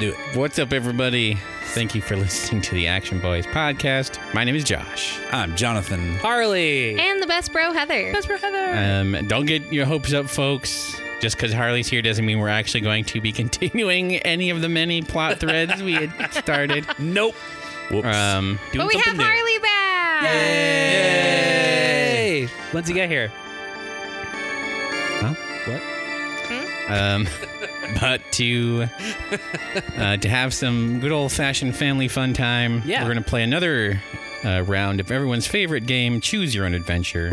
Let's do it. What's up, everybody? Thank you for listening to the Action Boys podcast. My name is Josh. I'm Jonathan. Harley. And the best bro, Heather. Best for Heather. Um, don't get your hopes up, folks. Just because Harley's here doesn't mean we're actually going to be continuing any of the many plot threads we had started. nope. Whoops. Um, but we have new. Harley back. Yay! When's he get here? Huh? What? um, but to uh, to have some good old fashioned family fun time, Yeah. we're going to play another uh, round of everyone's favorite game, Choose Your Own Adventure.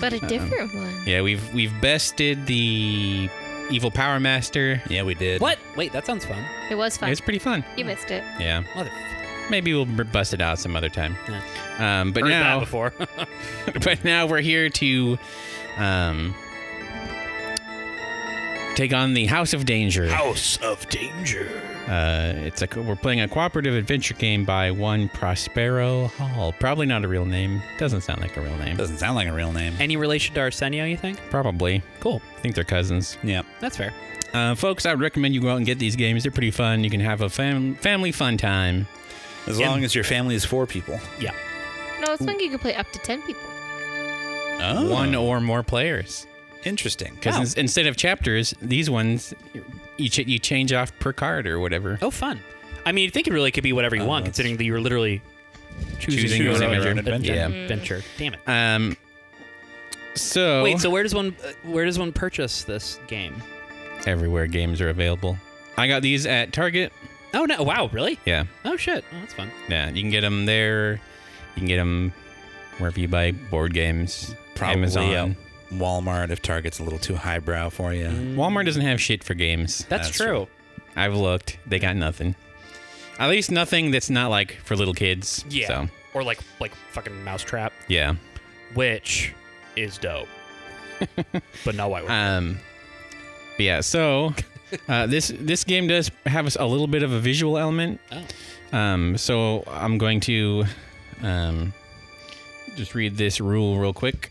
But a different one. Yeah, we've we've bested the Evil Power Master. yeah, we did. What? Wait, that sounds fun. It was fun. It's pretty fun. you missed it. Yeah, Mother. maybe we'll b- bust it out some other time. Um, but Heard that now, before. but now we're here to um, take on the House of Danger. House of Danger. Uh, it's a we're playing a cooperative adventure game by one Prospero Hall. Probably not a real name. Doesn't sound like a real name. Doesn't sound like a real name. Any relation to Arsenio? You think? Probably. Cool. I think they're cousins. Yeah. That's fair. Uh, folks, I would recommend you go out and get these games. They're pretty fun. You can have a fam- family fun time. As Yeah. long as your family is four people. Yeah. No, it's fun. You can play up to 10 people. Oh. One or more players. Interesting. Because instead of chapters, these ones you ch- you change off per card or whatever. Oh, fun. I mean, I think it really could be whatever you Oh, want, considering that you're literally choosing, Choosing your your own own adventure. adventure. Yeah. adventure. Damn it. Um. So Wait, so where does one uh, where does one purchase this game? everywhere games are available. I got these at Target. Oh no! Wow, really? Yeah, Oh shit! Oh, that's fun. yeah. You can get them there. You can get them wherever you buy board games. Probably Amazon. uh, Walmart if Target's a little too highbrow for you. Walmart doesn't have shit for games. That's, That's true. I've looked. They got nothing. At least nothing that's not like for little kids. Yeah. So Or like like fucking Mousetrap, yeah. which is dope, but not white. Um, but yeah. So uh, this this game does have a little bit of a visual element. Oh. Um, so I'm going to um, just read this rule real quick.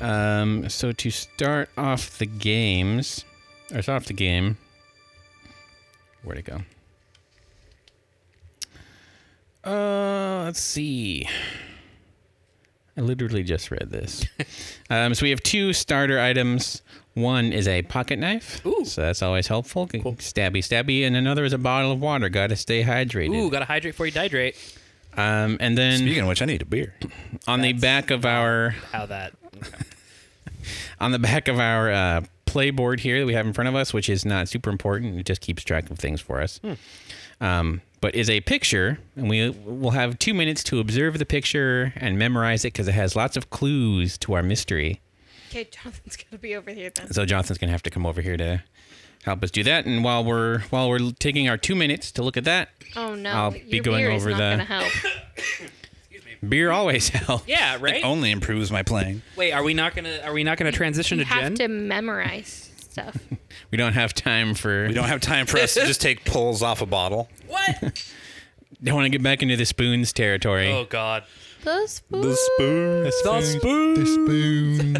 Um, so to start off the games, or start off the game, where'd it go? Uh, let's see. I literally just read this. um, so we have two starter items. One is a pocket knife. Ooh. So that's always helpful. Cool. Stabby, stabby. And another is a bottle of water. Got to stay hydrated. Ooh, gotta hydrate before you dehydrate. Um, and then Speaking of which, I need a beer. on the back of our How that? On the back of our uh, play board here that we have in front of us, which is not super important. It just keeps track of things for us. Um, but is a picture, and we will have two minutes to observe the picture and memorize it because it has lots of clues to our mystery. Okay, Jonathan's going to be over here then. So Johnson's gonna have to come over here to help us do that. And while we're while we're taking our two minutes to look at that, Oh, no. I'll Your be going beer over is not the- going to help. beer always helps. Yeah, right. Only improves my playing. Wait, are we not gonna are we not gonna transition You to have to memorize stuff. We don't have time for. We don't have time for us to just take pulls off a bottle. What? Don't want to get back into the spoons territory. oh God. The spoons. The spoons. The spoons.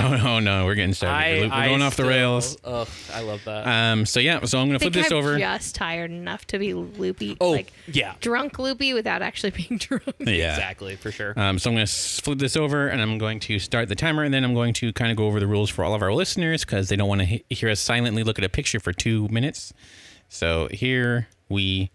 oh, no, no, we're getting started. we're going off the still- rails. Ugh, I love that. Um, so yeah, so I'm gonna I flip think this I'm over. just tired enough to be loopy. oh, like yeah. drunk loopy without actually being drunk. Yeah. Exactly, for sure. Um, so I'm gonna flip this over, and I'm going to start the timer, and then I'm going to kind of go over the rules for all of our listeners because they don't want to he- hear us silently look at a picture for two minutes. So here we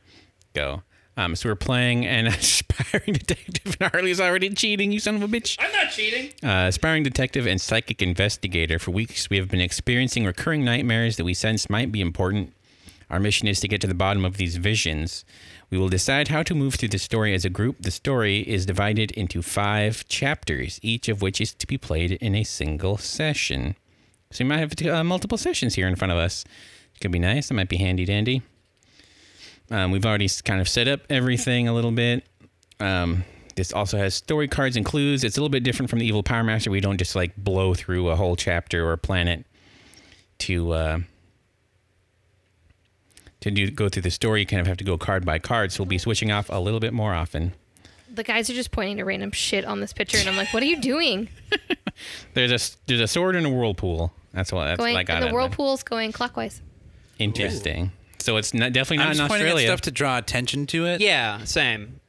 go. Um, so we're playing an aspiring detective, and Harley's already cheating. You son of a bitch. I'm not cheating. Uh, aspiring detective and psychic investigator. For weeks, we have been experiencing recurring nightmares that we sense might be important. Our mission is to get to the bottom of these visions. We will decide how to move through the story as a group. The story is divided into five chapters, each of which is to be played in a single session. So we might have uh, multiple sessions here in front of us. It Could be nice. That might be handy dandy. Um, we've already kind of set up everything a little bit. Um, this also has story cards and clues. It's a little bit different from the Evil Power Master. We don't just like blow through a whole chapter or planet to uh, to do go through the story. You kind of have to go card by card. So we'll be switching off a little bit more often. The guys are just pointing to random shit on this picture, and I'm like, "What are you doing?" There's a there's a sword in a whirlpool. That's what that's Going what I got. and the out of it. whirlpool's going clockwise. Interesting. So it's not, definitely I'm not just in pointing Australia. at stuff to draw attention to it. Yeah, same.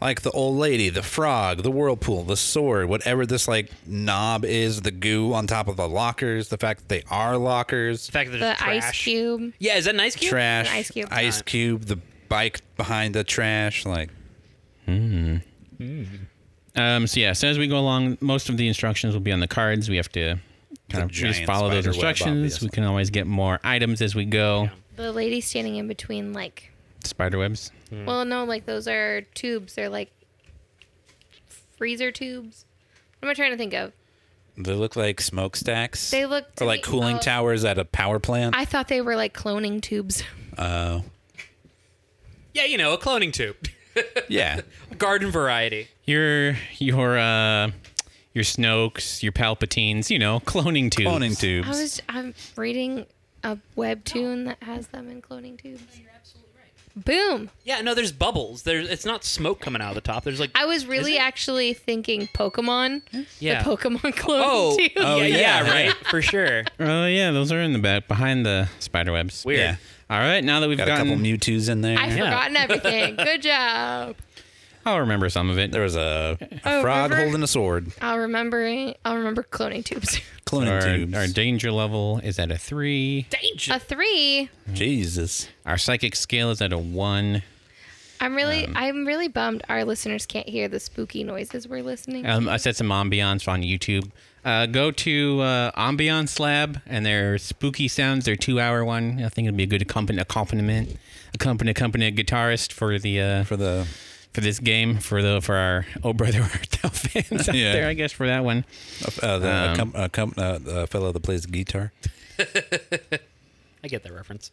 Like the old lady, the frog, the whirlpool, the sword, whatever this like knob is, the goo on top of the lockers, the fact that they are lockers, The fact that The there's trash. ice cube. Yeah, is that an ice cube? trash, An ice cube. ice cube, the bike behind the trash, like Um, so yeah, so as we go along, most of the instructions will be on the cards. We have to kind The of just giant follow those spider web, instructions. obviously. we can always get more items as we go. The lady standing in between, like, Spider webs. well, no, like those are tubes. They're like freezer tubes. What am I trying to think of? they look like smokestacks. They look to or like me- cooling oh. towers at a power plant. I thought they were like cloning tubes. Uh, Yeah, you know, a cloning tube. yeah, garden variety. Your your uh your Snokes, your Palpatines, you know, cloning tubes. cloning tubes. I was I'm reading a webtoon that has them in cloning tubes. Right. Boom! Yeah, no, there's bubbles. There's it's not smoke coming out of the top. There's like I was really actually thinking Pokemon. yeah. The Pokemon cloning Oh, tube. oh yeah, oh, yeah. yeah, right, for sure. Oh yeah, those are in the back behind the spider webs. Weird. Yeah. All right, now that we've Got a couple Mewtwo's in there. I've Yeah. forgotten everything. Good job. I'll remember some of it. there was a, a Oh, frog River? holding a sword. I'll remember. I'll remember cloning tubes. Cloning Our, tubes. our danger level is at a three. Danger. a three. Jesus. Our psychic scale is at a one. I'm really. Um, I'm really bummed. Our listeners can't hear the spooky noises we're listening. Um, I set some ambiance on YouTube. Uh, go to uh, Ambiance Lab and their spooky sounds. Their two-hour one. I think it'd be a good accompan- accompaniment, accompany accompany guitarist for the uh, For the for this game for the for our oh brother Art Thou fans out Yeah. there. I guess for that one. uh, the Um, com- uh, com- uh, the fellow that plays guitar. I get that reference.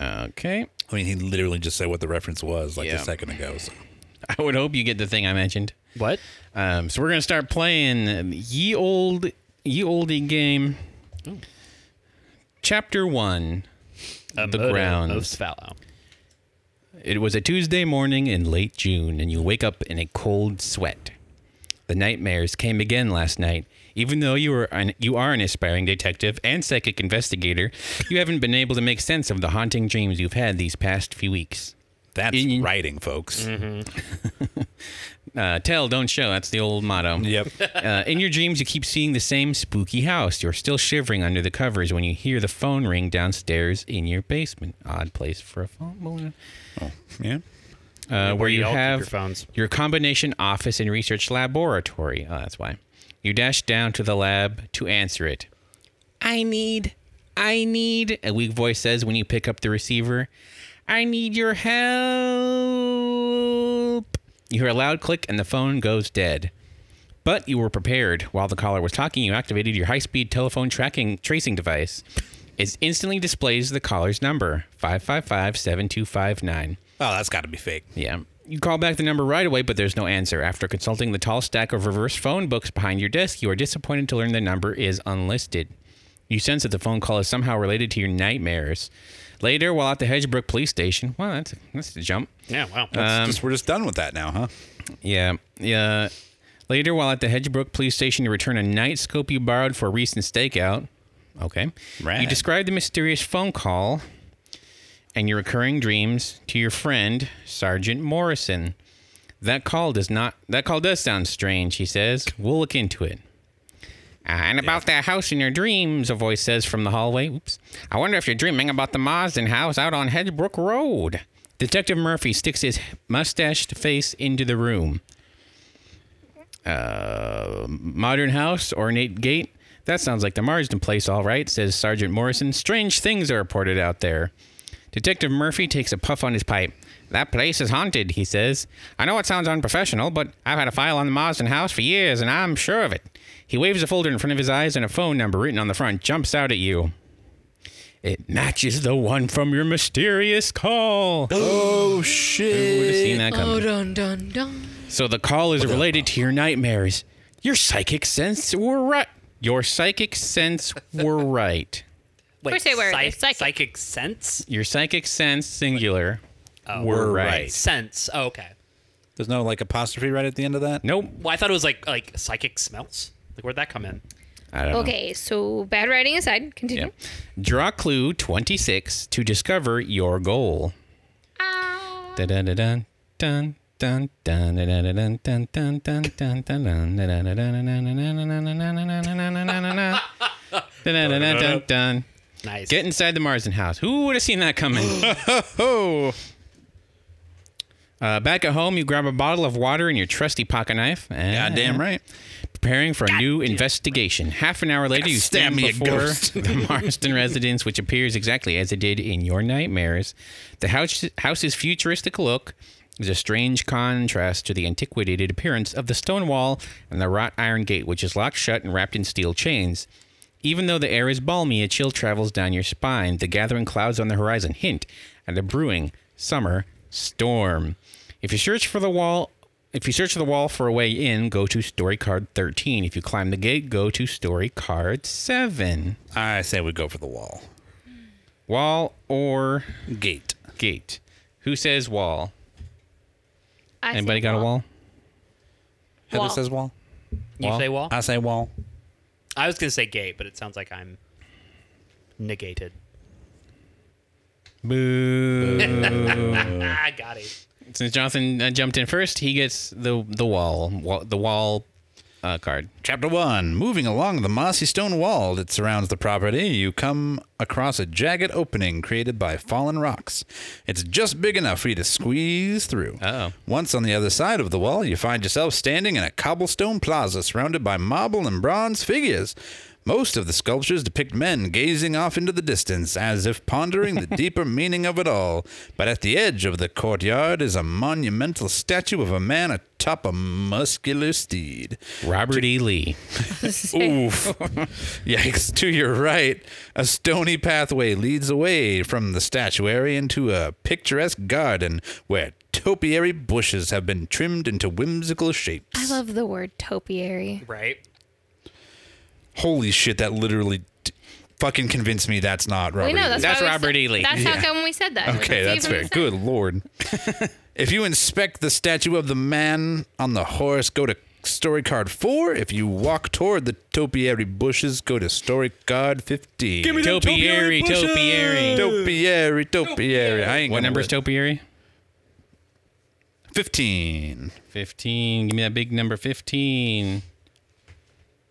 Okay. I mean, he literally just said what the reference was like Yeah. a second ago. So. I would hope you get the thing I mentioned. What? Um, so we're gonna start playing um, ye old ye oldie game. Chapter one. A The murder grounds. of Svallow. It was a Tuesday morning in late June, and you wake up in a cold sweat. The nightmares came again last night. Even though you are an, you are an aspiring detective and psychic investigator, you haven't been able to make sense of the haunting dreams you've had these past few weeks. That's In- writing, folks. Uh, tell, don't show. That's the old motto. Yep. Uh, in your dreams, you keep seeing the same spooky house. You're still shivering under the covers when you hear the phone ring downstairs in your basement. Odd place for a phone. Oh, yeah. Uh, where you have your phones. your combination office and research laboratory. Oh, that's why. You dash down to the lab to answer it. I need, I need, a weak voice says when you pick up the receiver. I need your help. You hear a loud click and the phone goes dead. But you were prepared. While the caller was talking, you activated your high speed telephone tracking tracing device. It instantly displays the caller's number 555 7259. Oh, that's got to be fake. Yeah. You call back the number right away, but there's no answer. After consulting the tall stack of reverse phone books behind your desk, you are disappointed to learn the number is unlisted. You sense that the phone call is somehow related to your nightmares. Later, while at the Hedgebrook police station, well, that's that's a jump. Yeah, wow. Um, just, we're just done with that now, huh? Yeah, yeah. Later, while at the Hedgebrook police station, you return a night scope you borrowed for a recent stakeout. Okay. Right. You describe the mysterious phone call and your recurring dreams to your friend Sergeant Morrison. That call does not. That call does sound strange. He says. We'll look into it. "Ah, and about that house in your dreams, a voice says from the hallway. Oops. I wonder if you're dreaming about the Marsden house out on Hedgebrook Road. Detective Murphy sticks his mustached face into the room. Uh, modern house, ornate gate. That sounds like the Marsden place, all right, says Sergeant Morrison. Strange things are reported out there. Detective Murphy takes a puff on his pipe. That place is haunted, he says. I know it sounds unprofessional, but I've had a file on the Marsden house for years, and I'm sure of it. He waves a folder in front of his eyes, and a phone number written on the front jumps out at you. It matches the one from your mysterious call. Oh, Who shit. would have seen that coming? Oh dun dun dun. So the call is related to your nightmares. Your psychic sense were right. Your psychic sense were right. Wait, course they were. They're psych- psychic. psychic sense? Your psychic sense singular Oh, were Were right. right. Sense. Oh, okay. There's no like apostrophe right at the end of that? Nope. Well, I thought it was like like psychic smells. Like where'd that come in? I don't know. Okay, so bad writing aside, continue. Yeah. Draw clue 26 to discover your goal. Ah. Dun dun dun dun dun dun dun dun dun dun dun dun dun dun dun dun dun Nice. Get inside the Marsden house. Who would have seen that coming? Oh, Uh, back at home, you grab a bottle of water and your trusty pocket knife. And goddamn right. Preparing for a new investigation. Half an hour later, you Stab stand before the Marsden residence, which appears exactly as it did in your nightmares. The house, house's futuristic look is a strange contrast to the antiquated appearance of the stone wall and the wrought iron gate, which is locked shut and wrapped in steel chains. Even though the air is balmy, a chill travels down your spine. The gathering clouds on the horizon hint at a brewing summer storm. If you search for the wall, if you search for the wall for a way in, go to story card 13. If you climb the gate, go to story card 7. I say we go for the wall. Wall or Gate. gate? Who says wall? I Anybody got a wall? Heather Wall. says wall. You Wall? say wall? I say wall. I was gonna say gate, but it sounds like I'm negated. Boo. Ah, got it. Since Jonathan uh, jumped in first, he gets the the wall, wall the wall uh, card. Chapter 1 Moving along the mossy stone wall that surrounds the property, you come across a jagged opening created by fallen rocks. It's just big enough for you to squeeze through. Uh-oh. Once on the other side of the wall, you find yourself standing in a cobblestone plaza surrounded by marble and bronze figures. Most of the sculptures depict men gazing off into the distance as if pondering the deeper meaning of it all. But at the edge of the courtyard is a monumental statue of a man atop a muscular steed. Robert E. Lee. Oof. Yikes. To your right, a stony pathway leads away from the statuary into a picturesque garden where topiary bushes have been trimmed into whimsical shapes. I love the word topiary. Right. Holy shit, that literally t- fucking convinced me that's not Robert. We know E. that's, That's why we Robert said- E. Lee. That's Yeah. how come we said that. Okay, that's fair. Good lord. if you inspect the statue of the man on the horse, go to story card 4. If you walk toward the topiary bushes, go to story card 15. Give me the Topiary, topiary. Topiary, topiary. I ain't What gonna number is let- topiary? 15. 15. Give me that big number 15.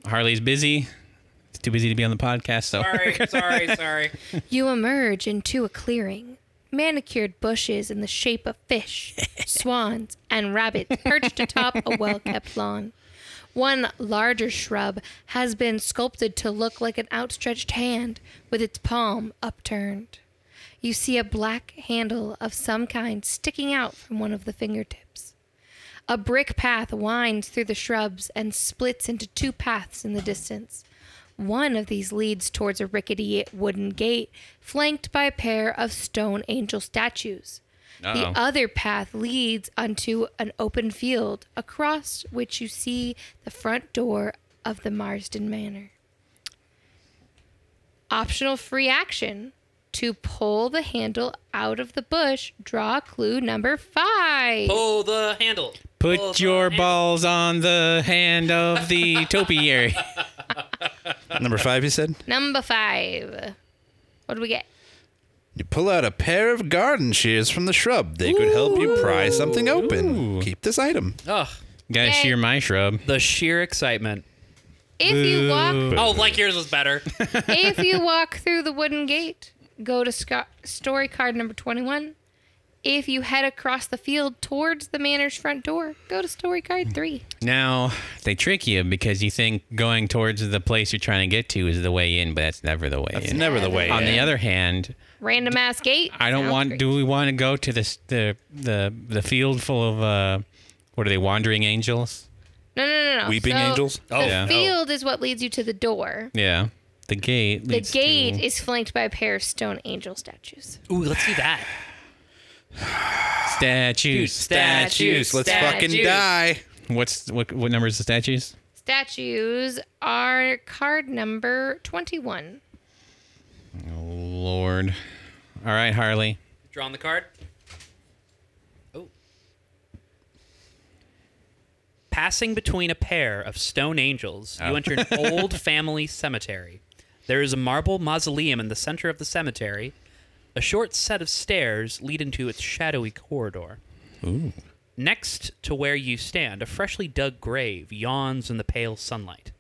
Harley's busy. He's too busy to be on the podcast, so. Sorry, sorry, sorry. You emerge into a clearing. Manicured bushes in the shape of fish, swans, and rabbits perched atop a well kept lawn. One larger shrub has been sculpted to look like an outstretched hand with its palm upturned. You see a black handle of some kind sticking out from one of the fingertips. A brick path winds through the shrubs and splits into two paths in the distance. One of these leads towards a rickety wooden gate flanked by a pair of stone angel statues. Uh-oh. The other path leads onto an open field across which you see the front door of the Marsden Manor. Optional free action. To pull the handle out of the bush, draw clue number five. Pull the handle. Pull Put the your handle. balls on the hand of the topiary. Number 5, you said? Number five. What do we get? You pull out a pair of garden shears from the shrub. They could help you pry something open. Keep this item. Ugh, Gotta Yay. shear my shrub. the sheer excitement. If you walk Oh, like yours was better. if you walk through the wooden gate, go to sco- story card number 21. If you head across the field towards the manor's front door, go to story card 3. Now, they trick you because you think going towards the place you're trying to get to is the way in, but that's never the way It's in. never the way. In. On in. the other hand, Random ass gate. I don't Sounds want. great. Do we want to go to this the the the field full of uh, what are they? Wandering angels? No, no, no, no. Weeping So angels? The Oh, Yeah. field is what leads you to the door. Yeah. The gate. The gate To is flanked by a pair of stone angel statues. Ooh, let's do that. Statues. Statues. Let's fucking Statues. die. What's what? What number is the statues? Statues are card number 21. Lord. All right, Harley. Drawing the card. Oh, Passing between a pair of stone angels, you oh. enter an old family cemetery. There is a marble mausoleum in the center of the cemetery. A short set of stairs lead into its shadowy corridor. Ooh. Next to where you stand, a freshly dug grave yawns in the pale sunlight.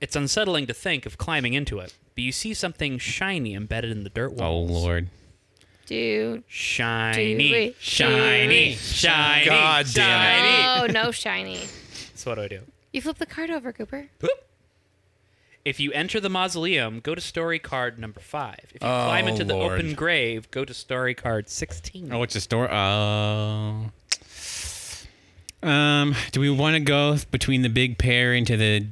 It's unsettling to think of climbing into it, but you see something shiny embedded in the dirt wall. Oh walls. Lord. Dude. Shiny, Do it. shiny, Do shiny, God damn it. shiny. Oh, no shiny. So what do I do? You flip the card over, Cooper. If you enter the mausoleum, go to story card number five. If you Oh, climb into the open grave, go to story card sixteen. Oh, what's the story? Oh. Um, do we want to go between the big pear into the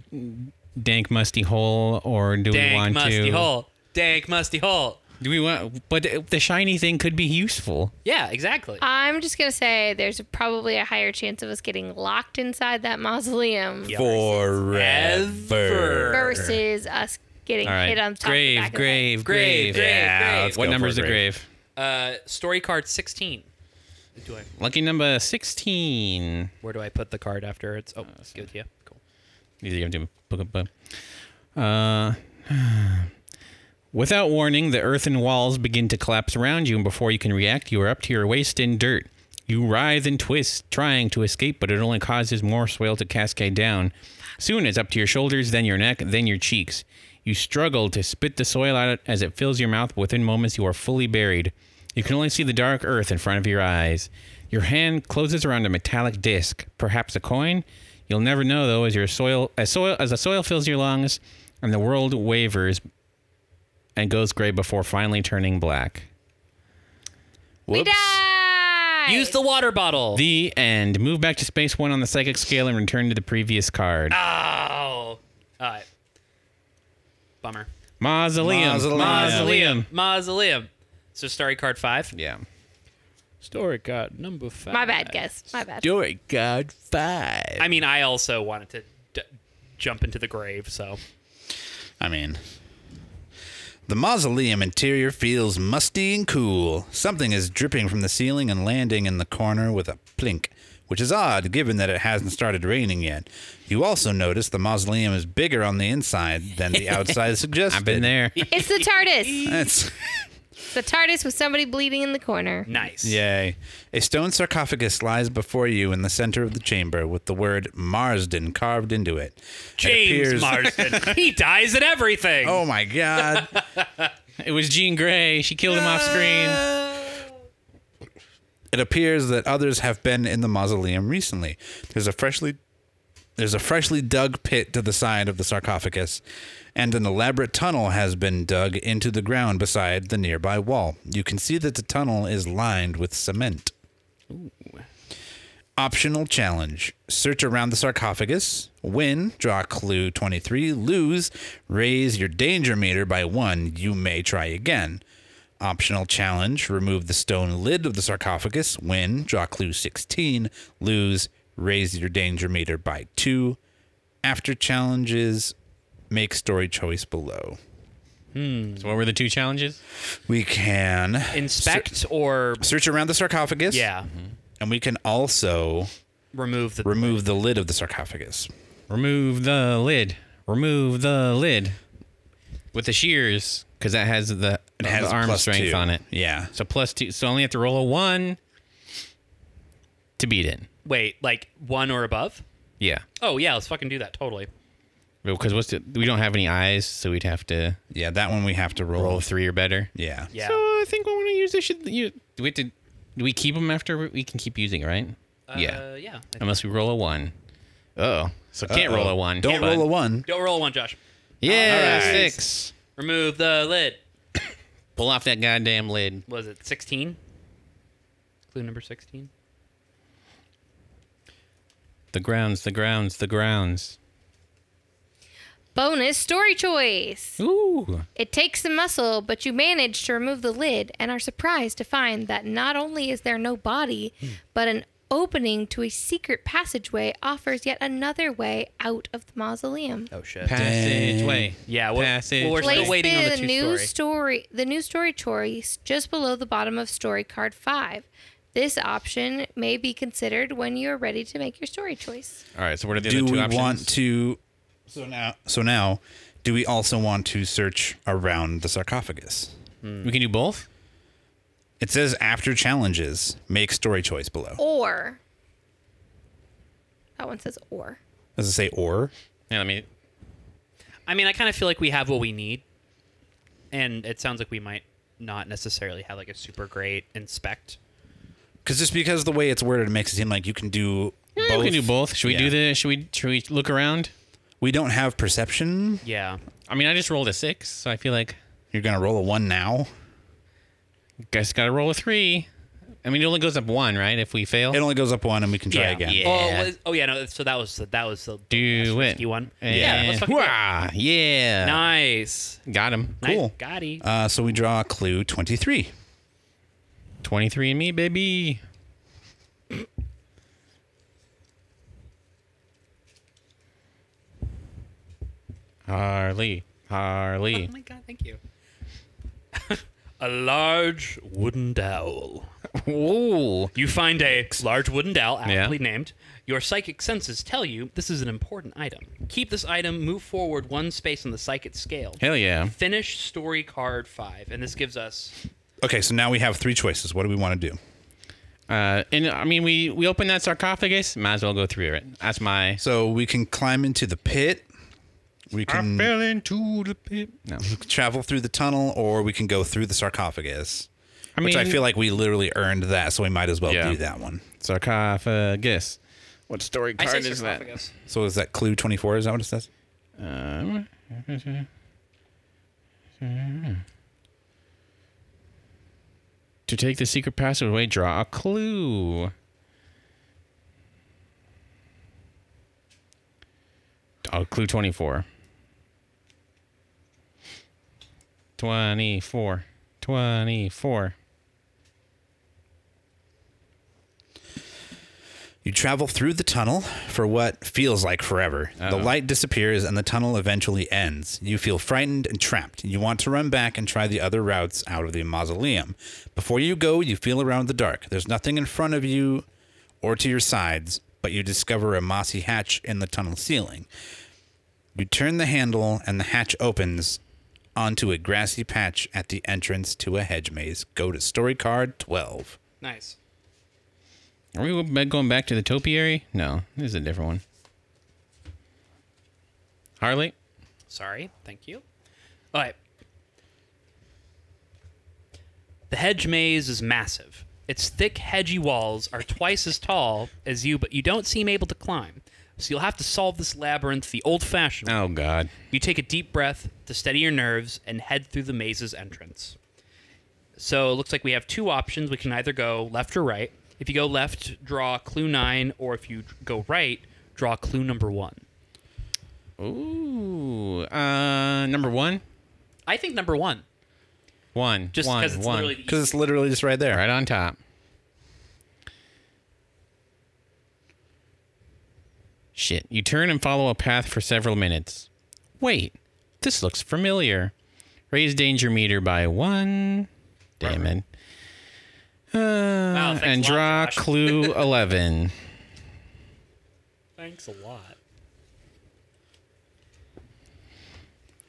dank musty hole, or do we Dank want musty to? Dank musty hole. Dank musty hole. Do we want? But the shiny thing could be useful. Yeah, exactly. I'm just going to say there's probably a higher chance of us getting locked inside that mausoleum Yeah. Forever. versus us getting All right. hit on top grave, of the back grave, Grave, grave, grave, Yeah, grave. let's What go number is the grave? Uh, story card sixteen. Do I? Lucky number sixteen. Where do I put the card after it's? Oh, it's good. Yeah, cool. Easy to do. Book up. Uh, without warning, the earthen walls begin to collapse around you, and before you can react, you are up to your waist in dirt. You writhe and twist, trying to escape, but it only causes more soil to cascade down. Soon it's up to your shoulders, then your neck, then your cheeks. You struggle to spit the soil out as it fills your mouth, but within moments you are fully buried. You can only see the dark earth in front of your eyes. Your hand closes around a metallic disc, perhaps a coin. You'll never know though, as your soil as soil as the soil fills your lungs, and the world wavers and goes gray before finally turning black. We die. Use the water bottle. The end. Move back to space one on the psychic scale and return to the previous card. oh. All right. Bummer. Mausoleum. Mausoleum. Mausoleum. Mausoleum. So story card five. Yeah. Story card number five. My bad, guess. My bad. Story card five. I mean, I also wanted to d- jump into the grave, so I mean, the mausoleum interior feels musty and cool. Something is dripping from the ceiling and landing in the corner with a plink, which is odd given that it hasn't started raining yet. You also notice the mausoleum is bigger on the inside than the outside suggested. I've been there. It's the TARDIS. That's the TARDIS with somebody bleeding in the corner. nice. yay. A stone sarcophagus lies before you in the center of the chamber with the word Marsden carved into it. It James appears- Marsden. he dies at everything. Oh my god. It was Jean Grey. She killed him off screen. It appears that others have been in the mausoleum recently. There's a freshly there's a freshly dug pit to the side of the sarcophagus, and an elaborate tunnel has been dug into the ground beside the nearby wall. You can see that the tunnel is lined with cement. Optional challenge. Search around the sarcophagus. Win, draw clue 23. Lose, raise your danger meter by one. You may try again. Optional challenge. Remove the stone lid of the sarcophagus. Win, draw clue 16. Lose, raise your danger meter by two. After challenges, make story choice below. Hmm. So what were the two challenges? We can Inspect or search around the sarcophagus. yeah, And we can also remove the remove the lid of the sarcophagus. Remove the lid. Remove the lid with the shears because that has the, It has the arm strength two. on it. Yeah. So plus two. So only have to roll a one to beat it. Wait, like one or above? Yeah. Oh yeah, let's fucking do that. Totally. Because what's the, we don't have any eyes, so we'd have to Yeah, that one we have to roll. roll three or better. Yeah. Yeah. So I think we want to use this. Should you, do we have to? Do we keep them after we, we can keep using it, right? yeah. Uh, yeah. Unless we roll a one. Oh, so can't roll a one. Don't roll a one. Don't roll a one, Josh. Yeah, All right. six. Remove the lid. Pull off that goddamn lid. Was it sixteen? Clue number sixteen. The grounds, the grounds, the grounds. Bonus story choice. Ooh. It takes some muscle, but you manage to remove the lid and are surprised to find that not only is there no body, hmm. but an opening to a secret passageway offers yet another way out of the mausoleum. Oh shit. Passageway. Yeah, well- Passage. well, we're still Place waiting on the two new story. story, the new story choice just below the bottom of story card five. This option may be considered when you are ready to make your story choice. All right. So what are the do other two we options? want to? So now, so now, do we also want to search around the sarcophagus? we can do both. It says after challenges, make story choice below. Or that one says or. Does it say or? Yeah. Let me. I mean, I kind of feel like we have what we need, and it sounds like we might not necessarily have like a super great inspect. Because just because the way it's worded, it makes it seem like you can do Yeah, both. we can do both. Should we do Yeah. the? Should we? Should we look around? We don't have perception. Yeah. I mean, I just rolled a six, so I feel like You're gonna roll a one now. guys got to roll a three. I mean, it only goes up one, right? If we fail, It only goes up one, and we can try yeah. again. Yeah. Oh, was- oh yeah. No. So that was the, that was the do less it. risky one. And Yeah. Let's fucking do it. Hurrah! Yeah. Nice. Got him. Nice. Cool. Got he. Uh, so we draw clue twenty-three. Twenty-three and me, baby. Harley, Harley. Oh my god, thank you. a large wooden dowel. Ooh. You find a large wooden dowel, Yeah. aptly named. Your psychic senses tell you this is an important item. Keep this item, move forward one space on the psychic scale. Hell yeah. Finish story card five, and this gives us. Okay, so now we have three choices. What do we want to do? Uh, and I mean, we we open that sarcophagus. Might as well go through it. That's my. So we can climb into the pit. We can fell into the pit. No. travel through the tunnel, or we can go through the sarcophagus. I which I feel like we literally earned that, so we might as well Yeah. do that one. Sarcophagus. What story I card say is that? sarcophagus. So is that clue twenty-four? Is that what it says? Um, to take the secret password away, draw a clue. Oh, clue 24. 24. 24. You travel through the tunnel for what feels like forever. The uh-huh. light disappears and the tunnel eventually ends. You feel frightened and trapped. You want to run back and try the other routes out of the mausoleum. Before you go, you feel around the dark. There's nothing in front of you or to your sides, but you discover a mossy hatch in the tunnel ceiling. You turn the handle and the hatch opens onto a grassy patch at the entrance to a hedge maze. Go to story card 12. Nice. Are we going back to the topiary? No, this is a different one. Harley? Sorry. Thank you. All right. The hedge maze is massive. Its thick, hedgy walls are twice as tall as you, but you don't seem able to climb. So you'll have to solve this labyrinth the old fashioned way. Oh, God. You take a deep breath to steady your nerves and head through the maze's entrance. So it looks like we have two options. We can either go left or right. If you go left, draw clue nine, or if you go right, draw clue number one. Ooh. Uh, number one? I think number one, One. just one, because it's literally Because it's literally just right there. Right on top. Shit. You turn and follow a path for several minutes. Wait, this looks familiar. Raise danger meter by one. Damn it. Uh, Wow, and a lot, draw clue 11. Thanks a lot.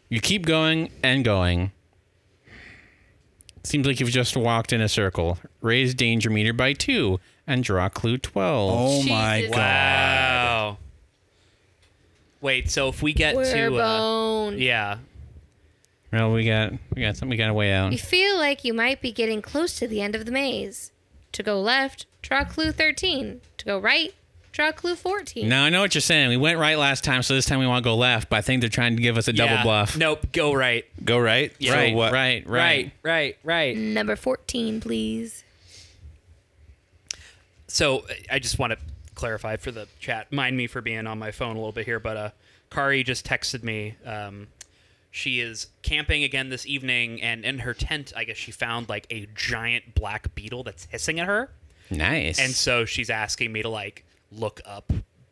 You keep going and going. Seems like you've just walked in a circle. Raise danger meter by two and draw clue 12. Oh my god. Wow. Wait, so if we get We're to uh, bone. yeah, Well, we got we got something we got a way out. You feel like you might be getting close to the end of the maze. To go left, draw clue 13. To go right, draw clue 14. Now I know what you're saying. We went right last time, so this time we want to go left. But I think they're trying to give us a double yeah. bluff. Nope, go right. Go right. Yeah. So right, what? right, right, Right, right, right. Number 14, please. So I just want to clarify for the chat. Mind me for being on my phone a little bit here, but uh, Kari just texted me. Um, she is camping again this evening, and in her tent, I guess she found like a giant black beetle that's hissing at her, Nice. and so she's asking me to like look up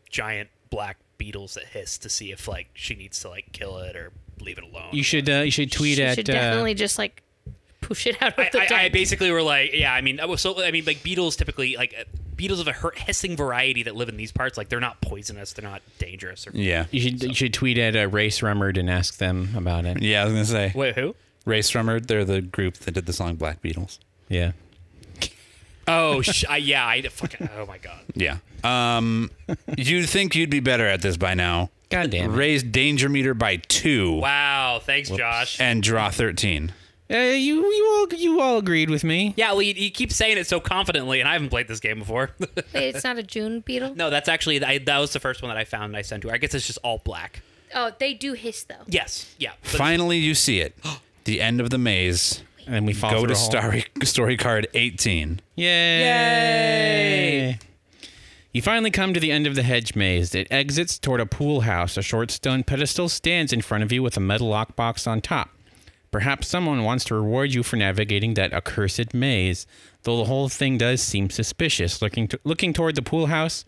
giant black beetles that hiss to see if like she needs to like kill it or leave it alone. you should uh, you should tweet she at should uh, definitely just like push it out of I, the I, I basically were like, yeah, I mean, I was so I mean, like beetles typically like uh, beetles of a her- hissing variety that live in these parts, like they're not poisonous, they're not dangerous. Or, Yeah. You should you should tweet at uh, Rae Sremmurd and ask them about it. Yeah, I was gonna say. Wait, who? Rae Sremmurd, they're the group that did the song Black Beatles. Yeah. Oh, sh- I, yeah, I fucking. Oh my god. Yeah. Um, you'd think you'd be better at this by now. God damn it. Raise danger meter by two Wow, thanks, Josh. and draw 13. Uh, you you all you all agreed with me. Yeah, well, you, you keep saying it so confidently, and I haven't played this game before. Wait, it's not a June beetle. no, that's actually I, that was the first one that I found and I sent to her. I guess it's just all black. Oh, they do hiss though. Yes, yeah. but- Finally, you see it. the end of the maze. And then we fall Go through to a hole. story, story card 18. Yay! Yay! You finally come to the end of the hedge maze. It exits toward a pool house. A short stone pedestal stands in front of you with a metal lockbox on top. Perhaps someone wants to reward you for navigating that accursed maze, though the whole thing does seem suspicious. Looking to, looking toward the pool house,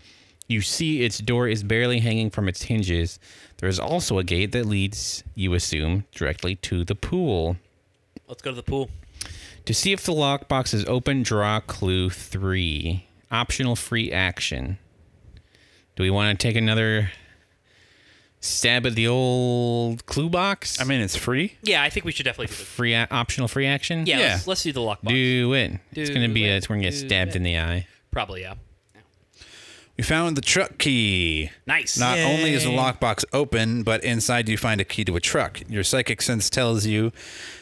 you see its door is barely hanging from its hinges. There is also a gate that leads, you assume, directly to the pool. let's go to the pool. To see if the lockbox is open, draw clue three. Optional free action. Do we want to take another stab at the old clue box? I mean, it's free. Yeah, I think we should definitely do this. free a- optional free action. Yeah, Yeah. Let's, let's do the lockbox. Do it. it's gonna be Do a, it. it's gonna get Do stabbed it. in the eye. Probably, yeah. We found the truck key. Nice. Not only is the lockbox open, but inside you find a key to a truck. Your psychic sense tells you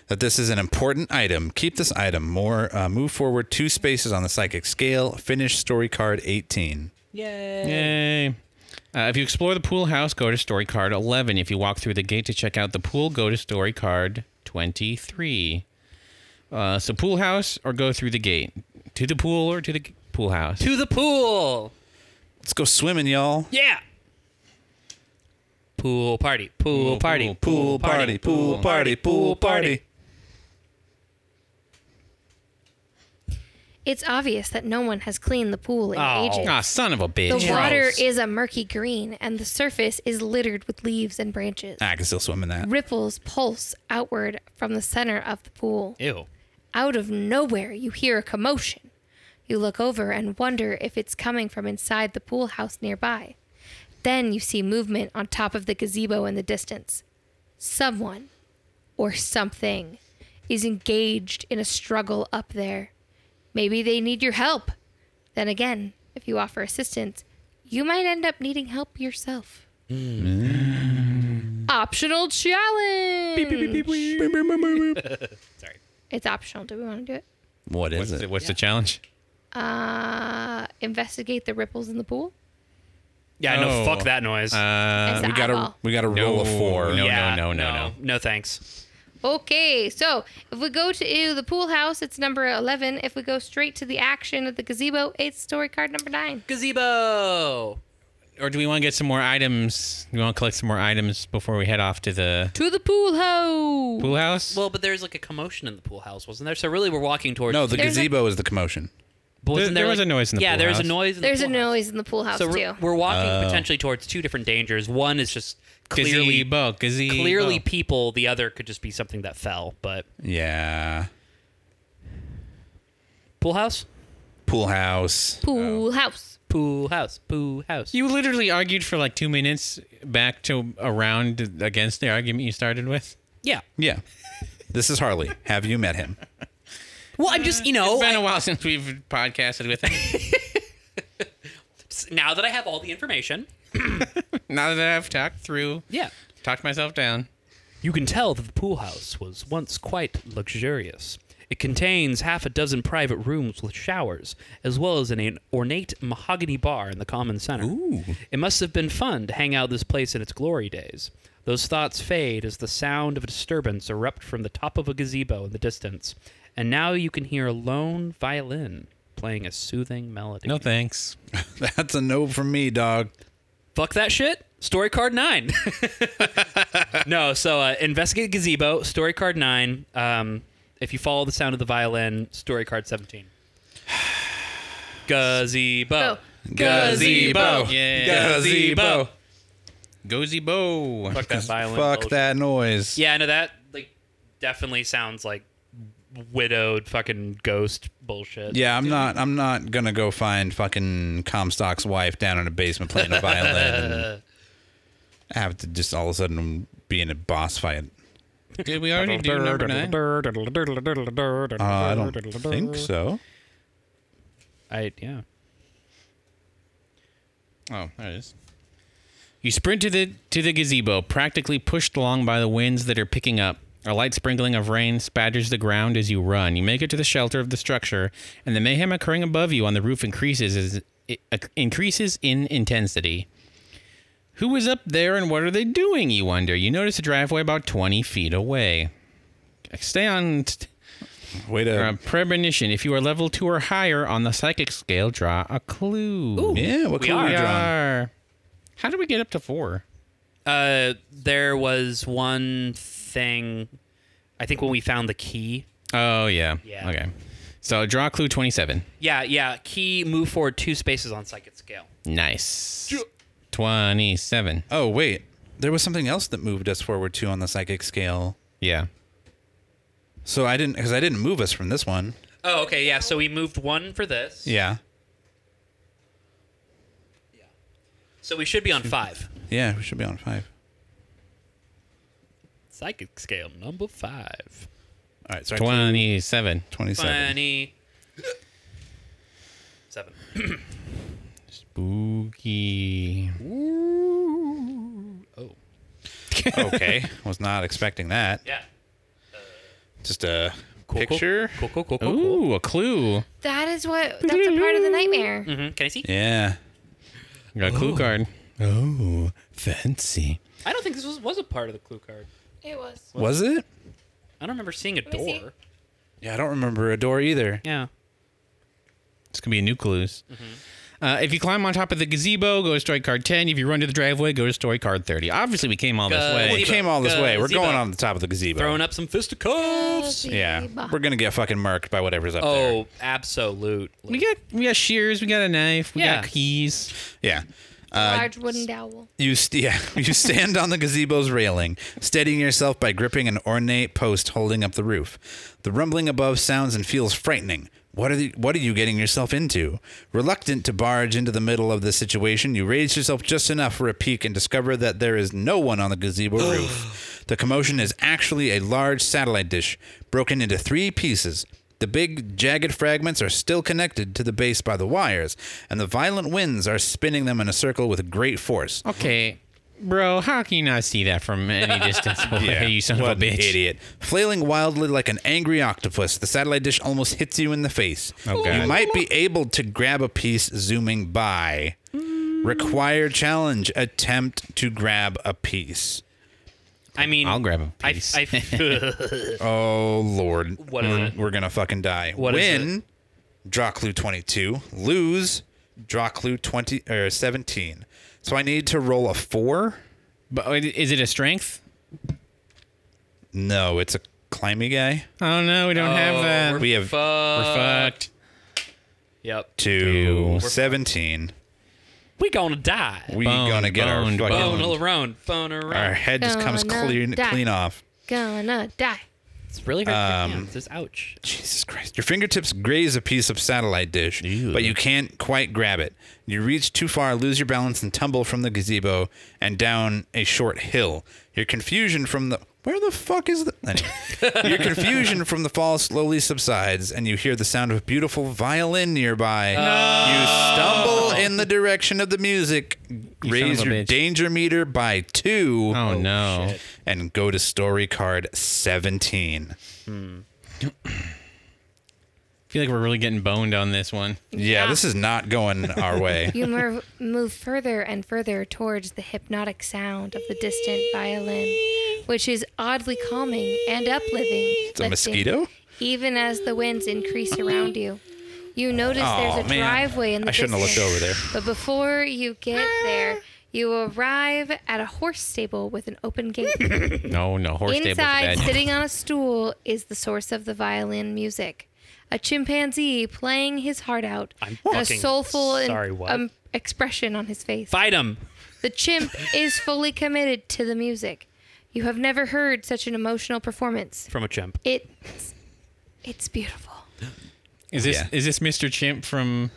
that this is an important item. Keep this item. More. Uh, move forward two spaces on the psychic scale. Finish story card 18. Yay. Yay. Yay. Uh, if you explore the pool house, go to story card 11. If you walk through the gate to check out the pool, go to story card 23. Uh, so, pool house or go through the gate? To the pool or to the g- pool house? To the pool. Let's go swimming, y'all. Yeah. Pool party. Pool, Pool, party. pool, Pool party, pool party, pool party. It's obvious that no one has cleaned the pool in Oh. ages. Ah, son of a bitch. The water Gross. is a murky green, and the surface is littered with leaves and branches. Ah, I can still swim in that. Ripples pulse outward from the center of the pool. Ew. Out of nowhere, you hear a commotion. You look over and wonder if it's coming from inside the pool house nearby. Then you see movement on top of the gazebo in the distance. Someone or something is engaged in a struggle up there. Maybe they need your help. Then again, if you offer assistance, you might end up needing help yourself. Optional challenge. Sorry. It's optional. Do we want to do it? What is What's, it? the, what's the challenge? Uh, investigate the ripples in the pool. Yeah, no, Oh. fuck that noise. Uh, It's the we gotta we gotta roll a four. no. yeah, no, no, no. No, thanks. Okay, so if we go to the pool house, it's number 11. If we go straight to the action of the gazebo, it's story card number 9. Gazebo. Or do we want to get some more items? We want to collect some more items before we head off to the To the pool house. pool house? Well, but there's like a commotion in the pool house, wasn't there? So really, we're walking towards. No, the There's a- gazebo is the commotion. But wasn't There- there was like- a noise in the yeah, pool there's a house. noise. In the There's a pool house. noise in the pool house, So too. we're, we're walking oh. potentially towards two different dangers. One is just clearly gazebo, gazebo. clearly people. The other could just be something that fell. But Yeah. pool house, Pool house. pool oh. house. pool house, pool house. You literally argued for like two minutes back to around against the argument you started with. yeah. Yeah. This is Harley. Have you met him? Well, I'm just you know It's been I- a while since we've podcasted with him. now that I have all the information. now that I've talked through, Yeah. talked myself down. You can tell that the pool house was once quite luxurious. It contains half a dozen private rooms with showers, as well as an ornate mahogany bar in the common center. Ooh. It must have been fun to hang out this place in its glory days. Those thoughts fade as the sound of a disturbance erupt from the top of a gazebo in the distance, and now you can hear a lone violin playing a soothing melody. No thanks. That's a no from me, dog. Fuck that shit. Story card nine. no, so uh, investigate gazebo. Story card nine. Um, if you follow the sound of the violin, story card seventeen. Gazebo. Go. Gazebo. Yeah. Gazebo. Gazebo. Fuck that violin. Fuck bullshit. that noise. Yeah, no, that like definitely sounds like widowed fucking ghost bullshit. Yeah, I'm not. I'm not gonna go find fucking Comstock's wife down in a basement playing a violin. and have to just all of a sudden be in a boss fight. Did we already do number nine? Uh, I don't think so. I yeah. Oh, there it is. You sprint to the to the gazebo, practically pushed along by the winds that are picking up. A light sprinkling of rain spatters the ground as you run. You make it to the shelter of the structure, and the mayhem occurring above you on the roof increases as it uh, increases in intensity. Who is up there and what are they doing? You wonder. You notice a driveway about twenty feet away. Stay on. St- Way to. uh, premonition. If you are level two or higher on the psychic scale, draw a clue. yeah, what we clue are. are We you are. How did we get up to four? Uh, there was one thing. I think when we found the key. Oh yeah. Yeah. Okay. So draw clue twenty-seven. Yeah, yeah. Key move forward two spaces on psychic scale. Nice. Twenty-seven. Oh wait, there was something else that moved us forward too on the psychic scale. Yeah. So I didn't because I didn't move us from this one. Oh, okay. Yeah. So we moved one for this. Yeah, So we should be on five. yeah, we should be on five. Psychic scale number five. All right, so Twenty-seven. twenty-seven. Twenty. Seven. Spooky. Oh. okay, was not expecting that. Yeah. Just a Cool, cool. picture. Cool. Cool. Cool. Cool. cool. Ooh, a clue. That is what. That's a part of the nightmare. Mm-hmm. Can I see? Yeah. Got a clue card. Oh, fancy. I don't think this was, was a part of the clue card. It was. Was it? I don't remember seeing a me see. door. Yeah, I don't remember a door either. Yeah. This could be a new clues. Uh, if you climb on top of the gazebo, go to story card 10. If you run to the driveway, go to story card 30. Obviously, we came all this way. We Gazebo. came all this way. We're Gazebo. going on the top of the gazebo. Throwing up some fisticuffs. Yeah, we're gonna get fucking murked by whatever's up there. Oh, absolute. We got we got shears, we got a knife, we Yeah. got keys. Yeah. Uh, Large wooden dowel. You st- yeah, you stand on the gazebo's railing, steadying yourself by gripping an ornate post holding up the roof. The rumbling above sounds and feels frightening. What are the, what are you getting yourself into? Reluctant to barge into the middle of the situation, you raise yourself just enough for a peek and discover that there is no one on the gazebo roof. The commotion is actually a large satellite dish broken into three pieces. The big, jagged fragments are still connected to the base by the wires, and the violent winds are spinning them in a circle with great force. Okay. Bro, how can you not see that from any distance away, you son of a bitch? idiot. Flailing wildly like an angry octopus, the satellite dish almost hits you in the face. Oh, You might be able to grab a piece zooming by. Required challenge. Attempt to grab a piece. I mean, I'll grab a I, piece. I, Oh Lord. What is we're, it? We're gonna fucking die. What is Win, draw clue twenty two. Lose, draw clue twenty or seventeen. So I need to roll a four. But is it a strength? No, it's a climby guy. Oh no, we don't have oh, that. we're We have fucked. We're fucked. Yep. two We're seventeen. We gonna die. We Bone, gonna get our boned, fucking Bone around. Bone our head just comes Gonna clean die. clean off. Gonna die. It's really hard. Um, to yeah, this ouch. Jesus Christ. Your fingertips graze a piece of satellite dish, but you can't quite grab it. You reach too far, lose your balance, and tumble from the gazebo and down a short hill. Your confusion from the. Where the fuck is the. Anyway. Your confusion from the fall slowly subsides, and you hear the sound of a beautiful violin nearby. You stumble in the direction of the music, son raise of a your bitch. danger meter by two, Oh, oh no. and go to story card 17. Hmm. I feel like we're really getting boned on this one. Yeah, Yeah. this is not going our way. You move, move further and further towards the hypnotic sound of the distant violin, which is oddly calming and uplifting. It's a mosquito? Even as the winds increase around you. You notice Aw, there's a man. driveway in the I shouldn't have looked distance. over there. But before you get there, you arrive at a horse stable with an open gate. No, no, horse stable's Inside, bad. sitting on a stool, is the source of the violin music. A chimpanzee playing his heart out, I'm and a fucking soulful and, sorry, what? um, expression on his face. Fight him. The chimp is fully committed to the music. You have never heard such an emotional performance. From a chimp. It It's beautiful. Is this Yeah. is this Mr. Chimp from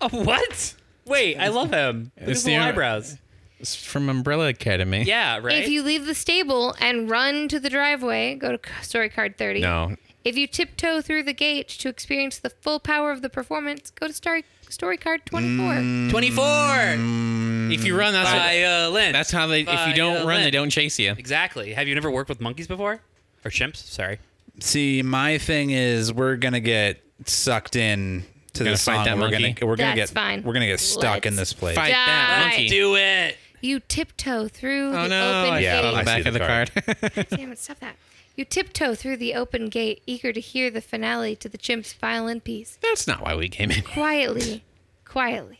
Oh, what? Wait, I love him. Look at It's his little the- eyebrows. from Umbrella Academy? Yeah, right. If you leave the stable and run to the driveway, go to c- story card 30. No. If you tiptoe through the gate to experience the full power of the performance, go to story, story card 24. Mm. 24. Mm. If you run, that's what- Violin. Uh, that's how they. If you don't uh, run, they don't chase you. Exactly. Have you never worked with monkeys before? Or chimps? Sorry. See, my thing is we're gonna get sucked in to Gonna the fight song. that we're monkey? gonna we're gonna That's get fine. we're gonna get stuck in Let's this place. Fight that Die. monkey. Do it. You tiptoe through Oh the no! open I Yeah, fell on I the back of the the card. Damn it, stop that. You tiptoe through the open gate, eager to hear the finale to the chimp's violin piece. That's not why we came in. Quietly, quietly.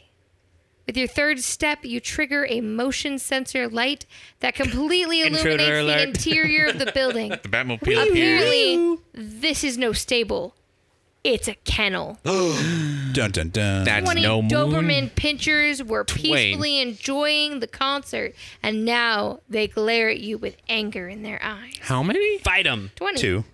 With your third step, you trigger a motion sensor light that completely Intruder illuminates the interior of the building. The Batmobile Apparently, this is no stable. It's a kennel. Dun dun dun. That's 20 no moon. Doberman pinschers were Twain. peacefully enjoying the concert, and now they glare at you with anger in their eyes. How many? Fight them. 20. Two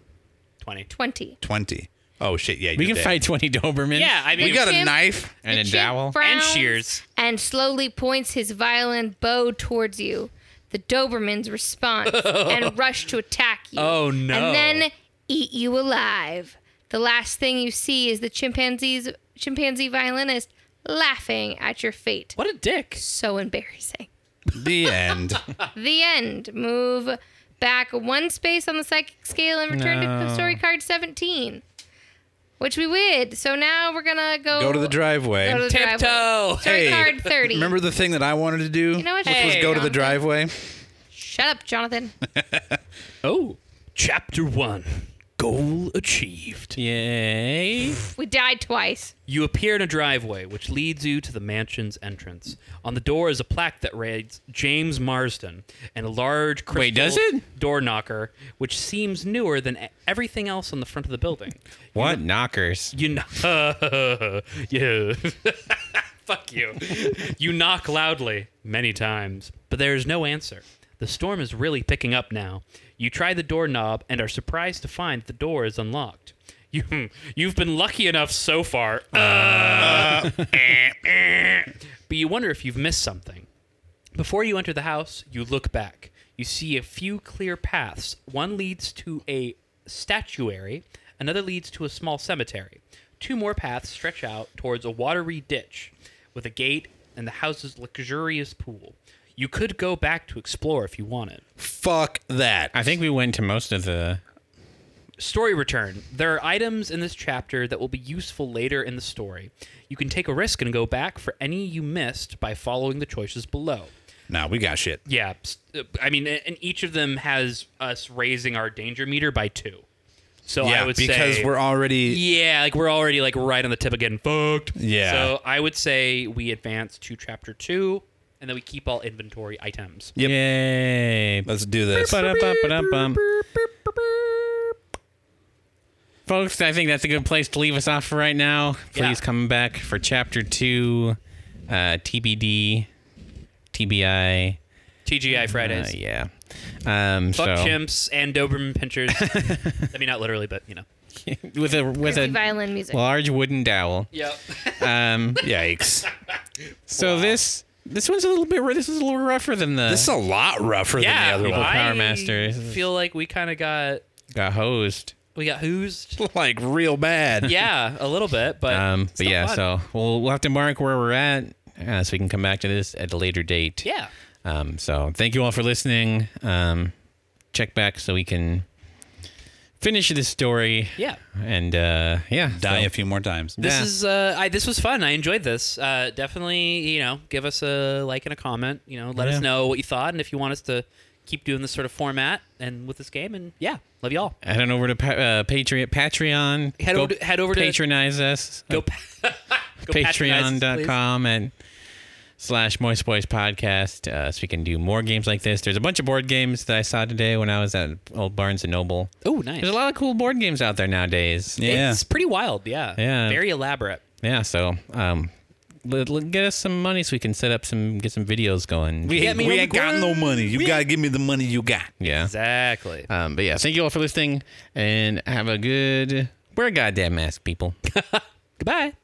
20. 20. twenty. Oh shit! Yeah, We you're can dead. fight twenty Doberman. Yeah, I mean, We got a Chimp. knife. And The a chimp dowel. and shears. And slowly points his violin bow towards you. The Dobermans respond and rush to attack you. Oh, no. And then eat you alive. The last thing you see is the chimpanzee's chimpanzee violinist laughing at your fate. What a dick. So embarrassing. The end. The end. Move back one space on the psychic scale and return to No. story card 17. Which we would. So now we're gonna go Go to the driveway. Go to the driveway. Tiptoe. Story Hey, card 30. Remember the thing that I wanted to do? You know what? Which was Hey, go to the driveway. Shut up, Jonathan. Oh. Chapter 1. Goal achieved. Yay! We died twice. You appear in a driveway, which leads you to the mansion's entrance. On the door is a plaque that reads James Marsden, and a large crystal Wait, does it? door knocker, which seems newer than e- everything else on the front of the building. What knockers? You know, yeah. Fuck you. You knock loudly many times, but there is no answer. The storm is really picking up now. You try the doorknob and are surprised to find the door is unlocked. You, you've been lucky enough so far. Uh, eh. but you wonder if you've missed something. Before you enter the house, you look back. You see a few clear paths. One leads to a statuary, another leads to a small cemetery. Two more paths stretch out towards a watery ditch with a gate and the house's luxurious pool. You could go back to explore if you wanted. Fuck that. I think we went to most of the. Story return. There are items in this chapter that will be useful later in the story. You can take a risk and go back for any you missed by following the choices below. Nah, we got shit. Yeah, I mean, and each of them has us raising our danger meter by two. So yeah, I would because say we're already. yeah, like we're already like right on the tip of getting fucked. Yeah. So I would say we advance to chapter two, and then we keep all inventory items. Yep. Yay! Let's do this. Folks, I think that's a good place to leave us off for right now. Please Yeah. come back for chapter two, uh, TBD, TBI. TGI Uh, Fridays. yeah. Um, Fuck so chimps and Doberman pinschers. I mean, not literally, but you know. with a with Crazy a violin music. large wooden dowel. Yep. Um, Yikes. so this this one's a little bit. This is a little rougher than the This is a lot rougher yeah. than the other one. Power I feel like we kind of got got hosed. we got hoosed. Like real bad. yeah, a little bit, but Um, but yeah, fun. so we'll we'll have to mark where we're at, uh, so we can come back to this at a later date. yeah. Um, so thank you all for listening. Um, check back so we can finish this story. Yeah. And uh, yeah, Die so- a few more times. This Yeah. is uh, I this was fun. I enjoyed this. Uh, definitely, you know, give us a like and a comment. You know, let Yeah. us know what you thought and if you want us to keep doing this sort of format and with this game. And yeah, love y'all. head on over to pa- uh, Patriot Patreon. Head over to- head over to- patronize us. Go, pa- go patronize us, please. Patreon.com and slash Moist Boys Podcast, uh, so we can do more games like this. There's a bunch of board games that I saw today when I was at old Barnes and Noble. Oh, nice. There's a lot of cool board games out there nowadays. Yeah. It's pretty wild. Yeah. Yeah. Very elaborate. Yeah, so um, let- let- get us some money so we can set up some get some videos going. We, Get ain't, we ain't got no money. You gotta give me the money you got. yeah. Exactly. Um, but yeah, thank you all for listening and have a good wear a goddamn mask, people. Goodbye.